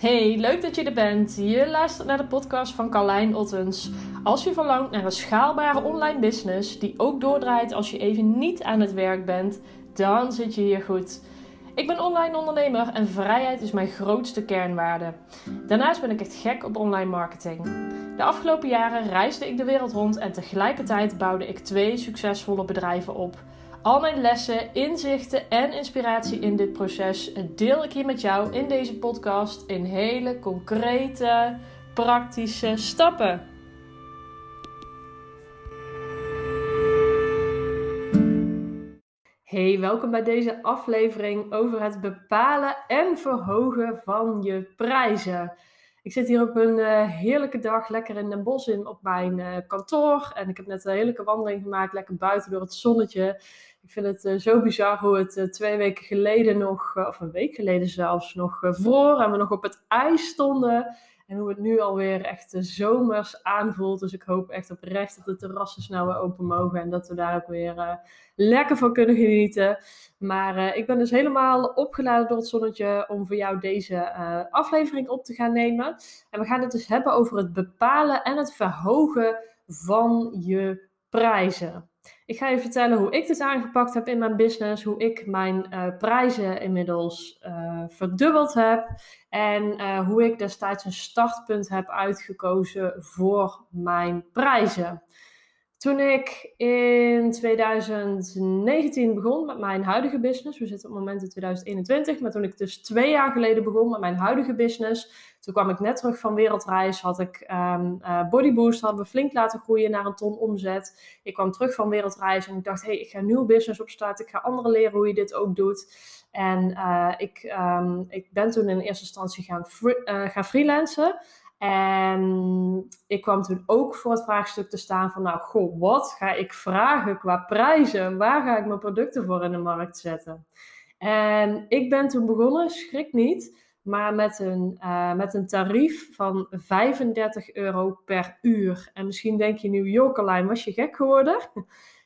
Hey, leuk dat je er bent. Je luistert naar de podcast van Carlijn Ottens. Als je verlangt naar een schaalbare online business die ook doordraait als je even niet aan het werk bent, dan zit je hier goed. Ik ben online ondernemer en vrijheid is mijn grootste kernwaarde. Daarnaast ben ik echt gek op online marketing. De afgelopen jaren reisde ik de wereld rond en tegelijkertijd bouwde ik twee succesvolle bedrijven op. Al mijn lessen, inzichten en inspiratie in dit proces deel ik hier met jou in deze podcast in hele concrete, praktische stappen. Hey, welkom bij deze aflevering over het bepalen en verhogen van je prijzen. Ik zit hier op een uh, heerlijke dag lekker in Den Bosch in, op mijn uh, kantoor. En ik heb net een heerlijke wandeling gemaakt, lekker buiten door het zonnetje. Ik vind het uh, zo bizar hoe het twee weken geleden nog, of een week geleden zelfs, nog vroor. En we nog op het ijs stonden. En hoe het nu alweer echt zomers aanvoelt. Dus ik hoop echt oprecht dat de terrassen snel weer open mogen. En dat we daar ook weer uh, lekker van kunnen genieten. Maar uh, ik ben dus helemaal opgeladen door het zonnetje om voor jou deze uh, aflevering op te gaan nemen. En we gaan het dus hebben over het bepalen en het verhogen van je prijzen. Ik ga je vertellen hoe ik dit aangepakt heb in mijn business, hoe ik mijn uh, prijzen inmiddels uh, verdubbeld heb en uh, hoe ik destijds een startpunt heb uitgekozen voor mijn prijzen. Toen ik in 2019 begon met mijn huidige business, we zitten op het moment in 2021, maar toen ik dus twee jaar geleden begon met mijn huidige business, toen kwam ik net terug van wereldreis, had ik um, uh, Bodyboost, hadden we flink laten groeien naar een ton omzet. Ik kwam terug van wereldreis en ik dacht, hé, hey, ik ga een nieuw business opstarten, ik ga anderen leren hoe je dit ook doet. En uh, ik, um, ik ben toen in eerste instantie gaan, uh, gaan freelancen. En ik kwam toen ook voor het vraagstuk te staan van, nou, goh, wat ga ik vragen qua prijzen? Waar ga ik mijn producten voor in de markt zetten? En ik ben toen begonnen, schrik niet, maar met een, uh, met een tarief van 35 euro per uur. En misschien denk je nu, Jokelijn, was je gek geworden?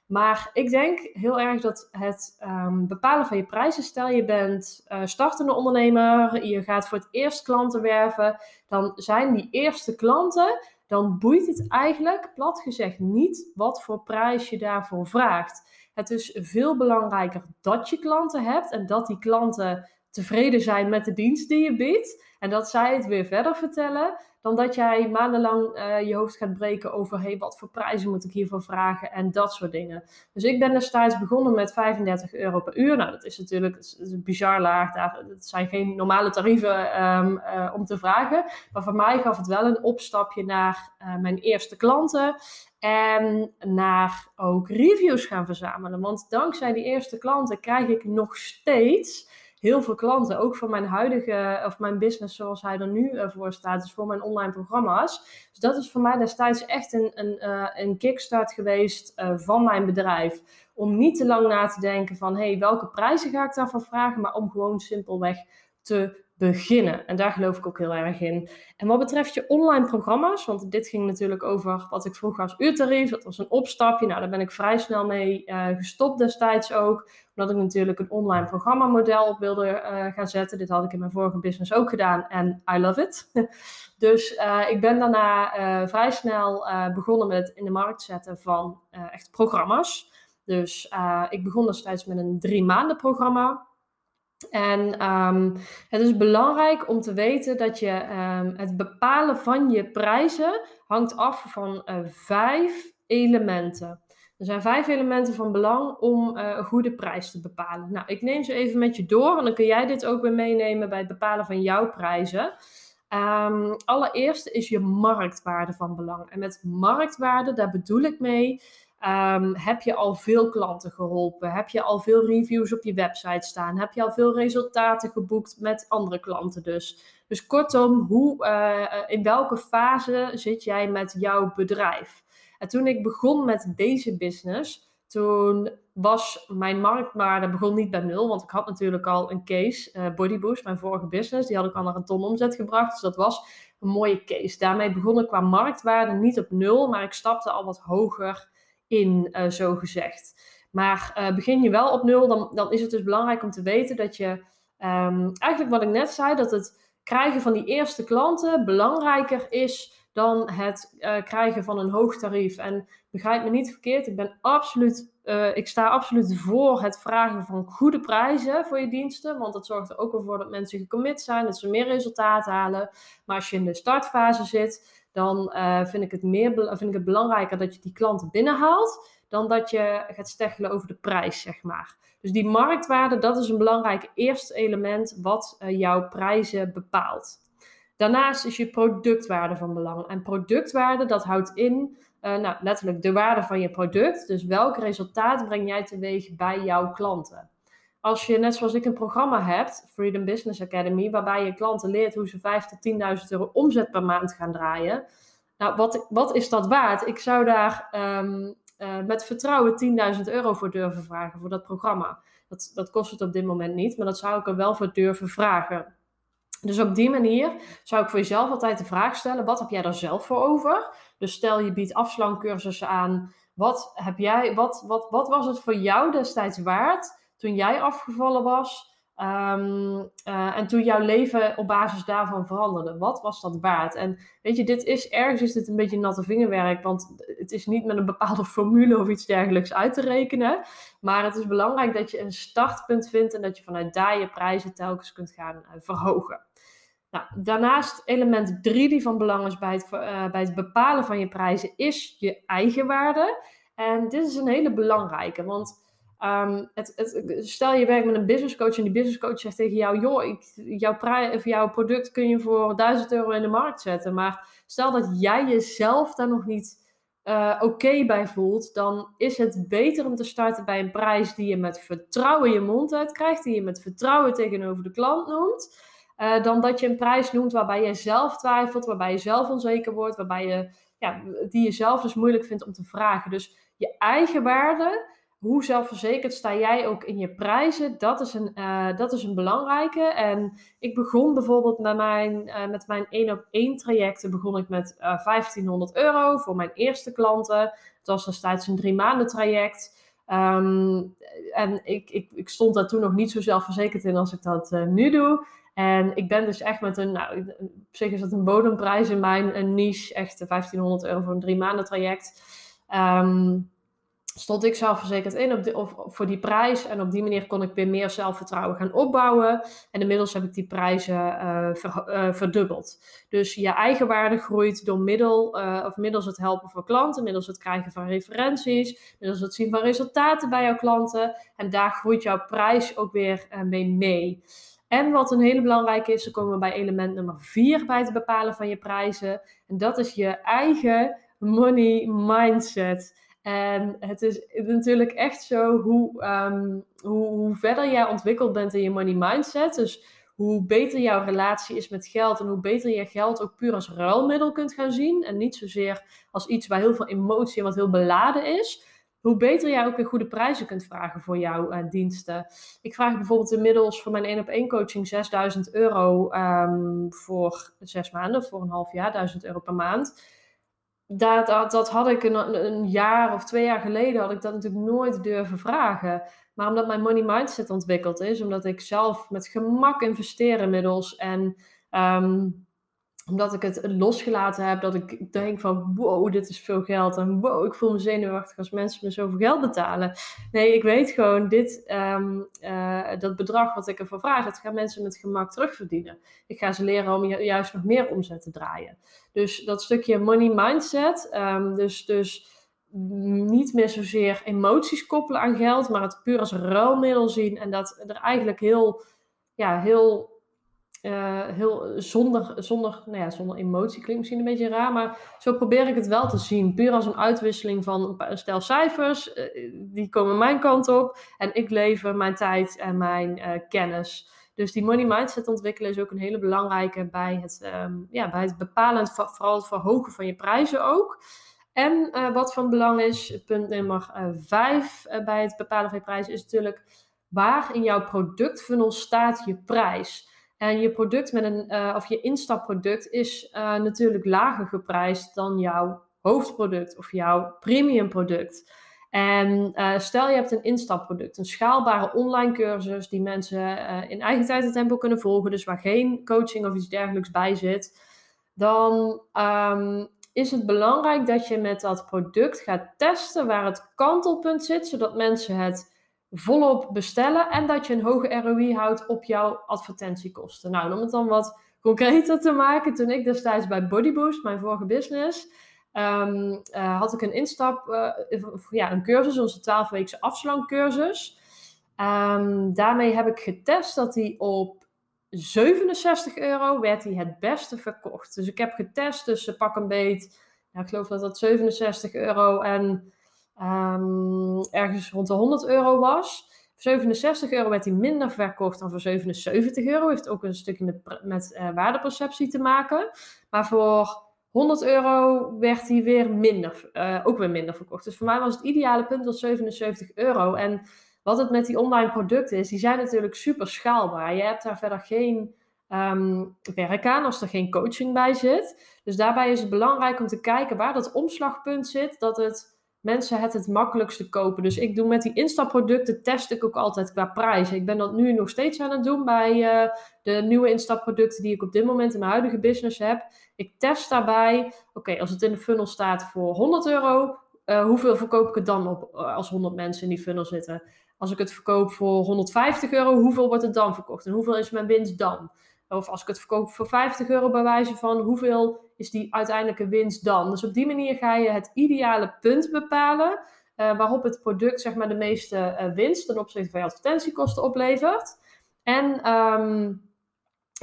Maar ik denk heel erg dat het um, bepalen van je prijzen, stel je bent uh, startende ondernemer, je gaat voor het eerst klanten werven, dan zijn die eerste klanten, dan boeit het eigenlijk, plat gezegd, niet wat voor prijs je daarvoor vraagt. Het is veel belangrijker dat je klanten hebt en dat die klanten tevreden zijn met de dienst die je biedt en dat zij het weer verder vertellen, dan dat jij maandenlang uh, je hoofd gaat breken over hey, wat voor prijzen moet ik hiervoor vragen en dat soort dingen. Dus ik ben destijds begonnen met 35 euro per uur. Nou, dat is natuurlijk bizar laag. Daar, dat zijn geen normale tarieven um, uh, om te vragen. Maar voor mij gaf het wel een opstapje naar uh, mijn eerste klanten. En naar ook reviews gaan verzamelen. Want dankzij die eerste klanten krijg ik nog steeds heel veel klanten, ook voor mijn huidige, of mijn business zoals hij er nu uh, voor staat, dus voor mijn online programma's. Dus dat is voor mij destijds echt een, een, uh, een kickstart geweest uh, van mijn bedrijf. Om niet te lang na te denken van, hé, hey, welke prijzen ga ik daarvoor vragen, maar om gewoon simpelweg te beginnen. En daar geloof ik ook heel erg in. En wat betreft je online programma's, want dit ging natuurlijk over wat ik vroeg als uurtarief, dat was een opstapje. Nou, daar ben ik vrij snel mee uh, gestopt destijds ook, omdat ik natuurlijk een online programmamodel op wilde uh, gaan zetten. Dit had ik in mijn vorige business ook gedaan en I love it. dus uh, ik ben daarna vrij snel begonnen met in de markt zetten van echt programma's. Dus ik begon destijds met een drie maanden programma. En um, het is belangrijk om te weten dat je um, het bepalen van je prijzen hangt af van uh, vijf elementen. Er zijn vijf elementen van belang om uh, een goede prijs te bepalen. Nou, ik neem ze even met je door en dan kun jij dit ook weer meenemen bij het bepalen van jouw prijzen. Um, allereerst is je marktwaarde van belang. En met marktwaarde, daar bedoel ik mee Um, heb je al veel klanten geholpen? Heb je al veel reviews op je website staan? Heb je al veel resultaten geboekt met andere klanten dus? Dus kortom, hoe, uh, in welke fase zit jij met jouw bedrijf? En toen ik begon met deze business, toen was mijn marktwaarde begon niet bij nul, want ik had natuurlijk al een case, uh, Bodyboost, mijn vorige business, die had ik al naar een ton omzet gebracht, dus dat was een mooie case. Daarmee begon ik qua marktwaarde niet op nul, maar ik stapte al wat hoger in, uh, zo gezegd. Maar uh, begin je wel op nul, dan, dan is het dus belangrijk om te weten dat je, um, eigenlijk wat ik net zei, dat het krijgen van die eerste klanten belangrijker is dan het uh, krijgen van een hoog tarief. En begrijp me niet verkeerd, ik ben absoluut, ik sta absoluut voor het vragen van goede prijzen voor je diensten. Want dat zorgt er ook wel voor dat mensen gecommit zijn, dat ze meer resultaat halen. Maar als je in de startfase zit, dan uh, vind, ik het meer, vind ik het belangrijker dat je die klanten binnenhaalt. Dan dat je gaat steggelen over de prijs, zeg maar. Dus die marktwaarde, dat is een belangrijk eerste element wat jouw prijzen bepaalt. Daarnaast is je productwaarde van belang. En productwaarde, dat houdt in, uh, nou, letterlijk de waarde van je product. Dus welk resultaat breng jij teweeg bij jouw klanten? Als je, net zoals ik, een programma hebt, Freedom Business Academy, waarbij je klanten leert hoe ze 5 tot 10.000 euro omzet per maand gaan draaien. Nou, wat, wat is dat waard? Ik zou daar um, uh, met vertrouwen 10.000 euro voor durven vragen voor dat programma. Dat, dat kost het op dit moment niet, maar dat zou ik er wel voor durven vragen. Dus op die manier zou ik voor jezelf altijd de vraag stellen: wat heb jij daar zelf voor over? Dus stel je biedt afslankcursussen aan. Wat, heb jij, wat, wat, wat was het voor jou destijds waard toen jij afgevallen was? Um, uh, en toen jouw leven op basis daarvan veranderde, wat was dat waard? En weet je, dit is ergens is dit een beetje natte vingerwerk, want het is niet met een bepaalde formule of iets dergelijks uit te rekenen. Maar het is belangrijk dat je een startpunt vindt en dat je vanuit daar je prijzen telkens kunt gaan uh, verhogen. Nou, daarnaast element 3 die van belang is bij het, uh, bij het bepalen van je prijzen is je eigenwaarde. En dit is een hele belangrijke, want het, stel je werkt met een business coach en die business coach zegt tegen jou, joh, ik, jouw, of jouw product kun je voor 1000 euro in de markt zetten. Maar stel dat jij jezelf daar nog niet uh, oké bij voelt, dan is het beter om te starten bij een prijs die je met vertrouwen je mond uit krijgt, die je met vertrouwen tegenover de klant noemt. Uh, dan dat je een prijs noemt waarbij je zelf twijfelt, waarbij je zelf onzeker wordt, waarbij je, ja, die je zelf dus moeilijk vindt om te vragen. Dus je eigen waarde, hoe zelfverzekerd sta jij ook in je prijzen, dat is een, uh, dat is een belangrijke. En ik begon bijvoorbeeld met mijn, uh, met mijn 1 op 1 trajecten, begon ik met 1500 euro voor mijn eerste klanten. Het was destijds een drie maanden traject. Um, en ik, ik, ik stond daar toen nog niet zo zelfverzekerd in als ik dat nu doe. En ik ben dus echt met een, nou, op zich is dat een bodemprijs in mijn een niche, echt 1500 euro voor een drie maanden traject. Um, stond ik zelfverzekerd in op de, of, voor die prijs. En op die manier kon ik weer meer zelfvertrouwen gaan opbouwen. En inmiddels heb ik die prijzen ver, uh, verdubbeld. Dus je eigenwaarde groeit door middel, uh, of middels het helpen van klanten, middels het krijgen van referenties, middels het zien van resultaten bij jouw klanten. En daar groeit jouw prijs ook weer mee mee. En wat een hele belangrijke is, dan komen we bij element nummer 4 bij het bepalen van je prijzen. En dat is je eigen money mindset. En het is natuurlijk echt zo hoe, um, hoe, hoe verder jij ontwikkeld bent in je money mindset. Dus hoe beter jouw relatie is met geld en hoe beter je geld ook puur als ruilmiddel kunt gaan zien. En niet zozeer als iets waar heel veel emotie en wat heel beladen is hoe beter jij ook weer goede prijzen kunt vragen voor jouw uh, diensten. Ik vraag bijvoorbeeld inmiddels voor mijn 1 op 1 coaching 6000 euro um, voor zes maanden, voor een half jaar, 1000 euro per maand. Dat, dat, had ik een, een, jaar of twee jaar geleden, had ik dat natuurlijk nooit durven vragen. Maar omdat mijn money mindset ontwikkeld is, omdat ik zelf met gemak investeer inmiddels en um, omdat ik het losgelaten heb, dat ik denk van wow, dit is veel geld. En wow, ik voel me zenuwachtig als mensen me zoveel geld betalen. Nee, ik weet gewoon, dit, um, uh, dat bedrag wat ik ervoor vraag, dat gaan mensen met gemak terugverdienen. Ik ga ze leren om juist nog meer omzet te draaien. Dus dat stukje money mindset, um, dus, dus niet meer zozeer emoties koppelen aan geld, maar het puur als ruilmiddel zien. En dat er eigenlijk heel, ja, heel uh, heel zonder, zonder, nou ja, zonder emotie klinkt misschien een beetje raar, maar zo probeer ik het wel te zien. Puur als een uitwisseling van een stel cijfers, uh, die komen mijn kant op en ik lever mijn tijd en mijn kennis. Dus die money mindset ontwikkelen is ook een hele belangrijke bij het, um, ja, bij het bepalen, vooral het verhogen van je prijzen ook. En wat van belang is, punt nummer 5 bij het bepalen van je prijzen, is natuurlijk waar in jouw productfunnel staat je prijs. En je product met een, uh, of je instapproduct is uh, natuurlijk lager geprijsd dan jouw hoofdproduct of jouw premium product. En uh, stel je hebt een instapproduct, een schaalbare online cursus die mensen in eigen tijd en tempo kunnen volgen, dus waar geen coaching of iets dergelijks bij zit, dan um, is het belangrijk dat je met dat product gaat testen waar het kantelpunt zit, zodat mensen het volop bestellen en dat je een hoge ROI houdt op jouw advertentiekosten. Nou, om het dan wat concreter te maken, toen ik destijds bij Bodyboost, mijn vorige business, um, uh, had ik een instap, uh, ja, een cursus, onze 12-weekse afslankcursus. Um, daarmee heb ik getest dat die op 67 euro werd die het beste verkocht. Dus ik heb getest tussen pak een beet, ja, ik geloof dat dat 67 euro en um, ergens rond de 100 euro was. Voor 67 euro werd hij minder verkocht dan voor 77 euro. Heeft ook een stukje met, met uh, waardeperceptie te maken. Maar voor 100 euro werd hij weer minder, uh, ook weer minder verkocht. Dus voor mij was het ideale punt was 77 euro. En wat het met die online producten is, die zijn natuurlijk super schaalbaar. Je hebt daar verder geen um, werk aan als er geen coaching bij zit. Dus daarbij is het belangrijk om te kijken waar dat omslagpunt zit, dat het mensen het het makkelijkste kopen. Dus ik doe met die instapproducten test ik ook altijd qua prijs. Ik ben dat nu nog steeds aan het doen bij uh, de nieuwe instapproducten die ik op dit moment in mijn huidige business heb. Ik test daarbij, oké, als het in de funnel staat voor 100 euro, uh, hoeveel verkoop ik het dan op uh, als 100 mensen in die funnel zitten? Als ik het verkoop voor 150 euro, hoeveel wordt het dan verkocht? En hoeveel is mijn winst dan? Of als ik het verkoop voor 50 euro bij wijze van, hoeveel is die uiteindelijke winst dan? Dus op die manier ga je het ideale punt bepalen uh, waarop het product zeg maar, de meeste uh, winst ten opzichte van je advertentiekosten oplevert. En um,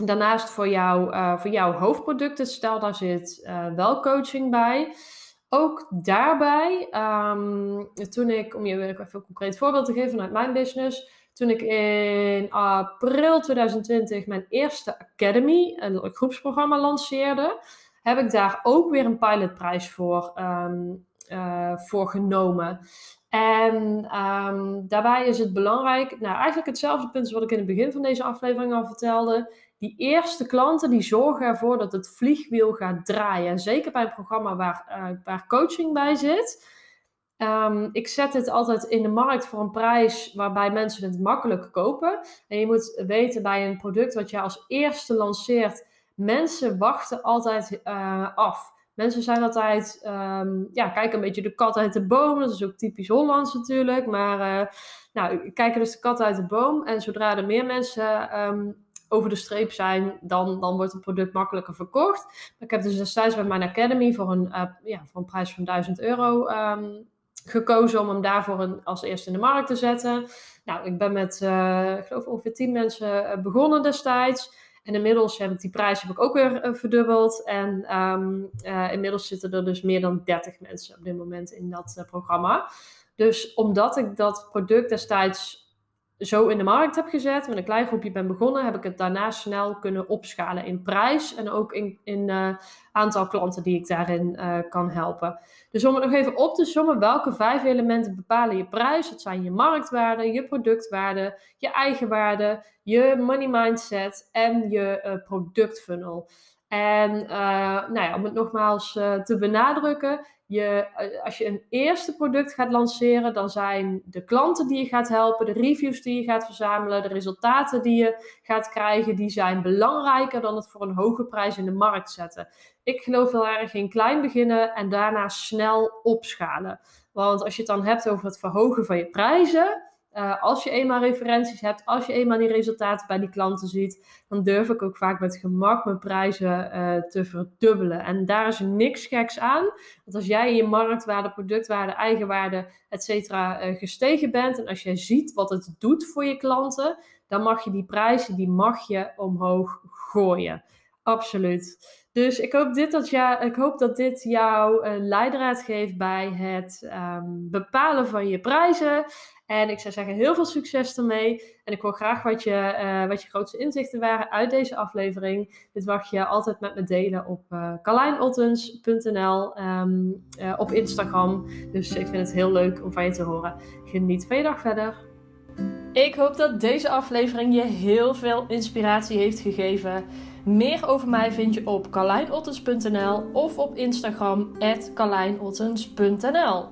daarnaast voor, jou, uh, voor jouw hoofdproducten, stel daar zit wel coaching bij. Ook daarbij, um, toen ik, om je even een concreet voorbeeld te geven vanuit mijn business, toen ik in april 2020 mijn eerste Academy, een groepsprogramma, lanceerde, heb ik daar ook weer een pilotprijs voor, um, uh, voor genomen. En um, daarbij is het belangrijk, nou eigenlijk hetzelfde punt wat ik in het begin van deze aflevering al vertelde. Die eerste klanten die zorgen ervoor dat het vliegwiel gaat draaien. Zeker bij een programma waar, uh, waar coaching bij zit. Um, ik zet het altijd in de markt voor een prijs waarbij mensen het makkelijk kopen. En je moet weten bij een product wat je als eerste lanceert, mensen wachten altijd uh, af. Mensen zijn altijd, um, ja, kijken een beetje de kat uit de boom. Dat is ook typisch Hollands natuurlijk. Maar uh, nou, kijken dus de kat uit de boom. En zodra er meer mensen um, over de streep zijn, dan, dan wordt het product makkelijker verkocht. Ik heb dus destijds bij mijn Academy voor een, uh, ja, voor een prijs van 1000 euro um, gekozen om hem daarvoor een, als eerste in de markt te zetten. Nou, ik ben met, ik geloof ongeveer 10 mensen begonnen destijds. En inmiddels heb ik die prijs heb ik ook weer uh, verdubbeld. En um, uh, inmiddels zitten er dus meer dan 30 mensen op dit moment in dat uh, programma. Dus omdat ik dat product destijds zo in de markt heb gezet, met een klein groepje ben begonnen, heb ik het daarna snel kunnen opschalen in prijs en ook in, in uh, aantal klanten die ik daarin uh, kan helpen. Dus om het nog even op te sommen, welke vijf elementen bepalen je prijs? Dat zijn je marktwaarde, je productwaarde, je eigenwaarde, je money mindset en je uh, productfunnel. En nou ja, om het nogmaals te benadrukken, je, eh, als je een eerste product gaat lanceren, dan zijn de klanten die je gaat helpen, de reviews die je gaat verzamelen, de resultaten die je gaat krijgen, die zijn belangrijker dan het voor een hoge prijs in de markt zetten. Ik geloof heel erg in klein beginnen en daarna snel opschalen. Want als je het dan hebt over het verhogen van je prijzen, uh, als je eenmaal referenties hebt, als je eenmaal die resultaten bij die klanten ziet, dan durf ik ook vaak met gemak mijn prijzen uh, te verdubbelen. En daar is niks geks aan. Want als jij in je marktwaarde, productwaarde, eigenwaarde, et cetera, uh, gestegen bent en als jij ziet wat het doet voor je klanten, dan mag je die prijzen, die mag je omhoog gooien. Absoluut. Dus ik hoop, dit dat ja, ik hoop dat dit jou een leidraad geeft bij het um, bepalen van je prijzen. En ik zou zeggen, heel veel succes ermee. En ik hoor graag wat je, uh, wat je grootste inzichten waren uit deze aflevering. Dit mag je altijd met me delen op uh, op Instagram. Dus ik vind het heel leuk om van je te horen. Geniet van je dag verder. Ik hoop dat deze aflevering je heel veel inspiratie heeft gegeven. Meer over mij vind je op carlijnottens.nl of op Instagram carlijnottens.nl.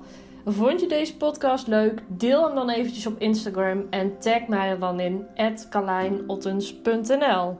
Vond je deze podcast leuk? Deel hem dan eventjes op Instagram en tag mij er dan in, @carlijnottens.nl.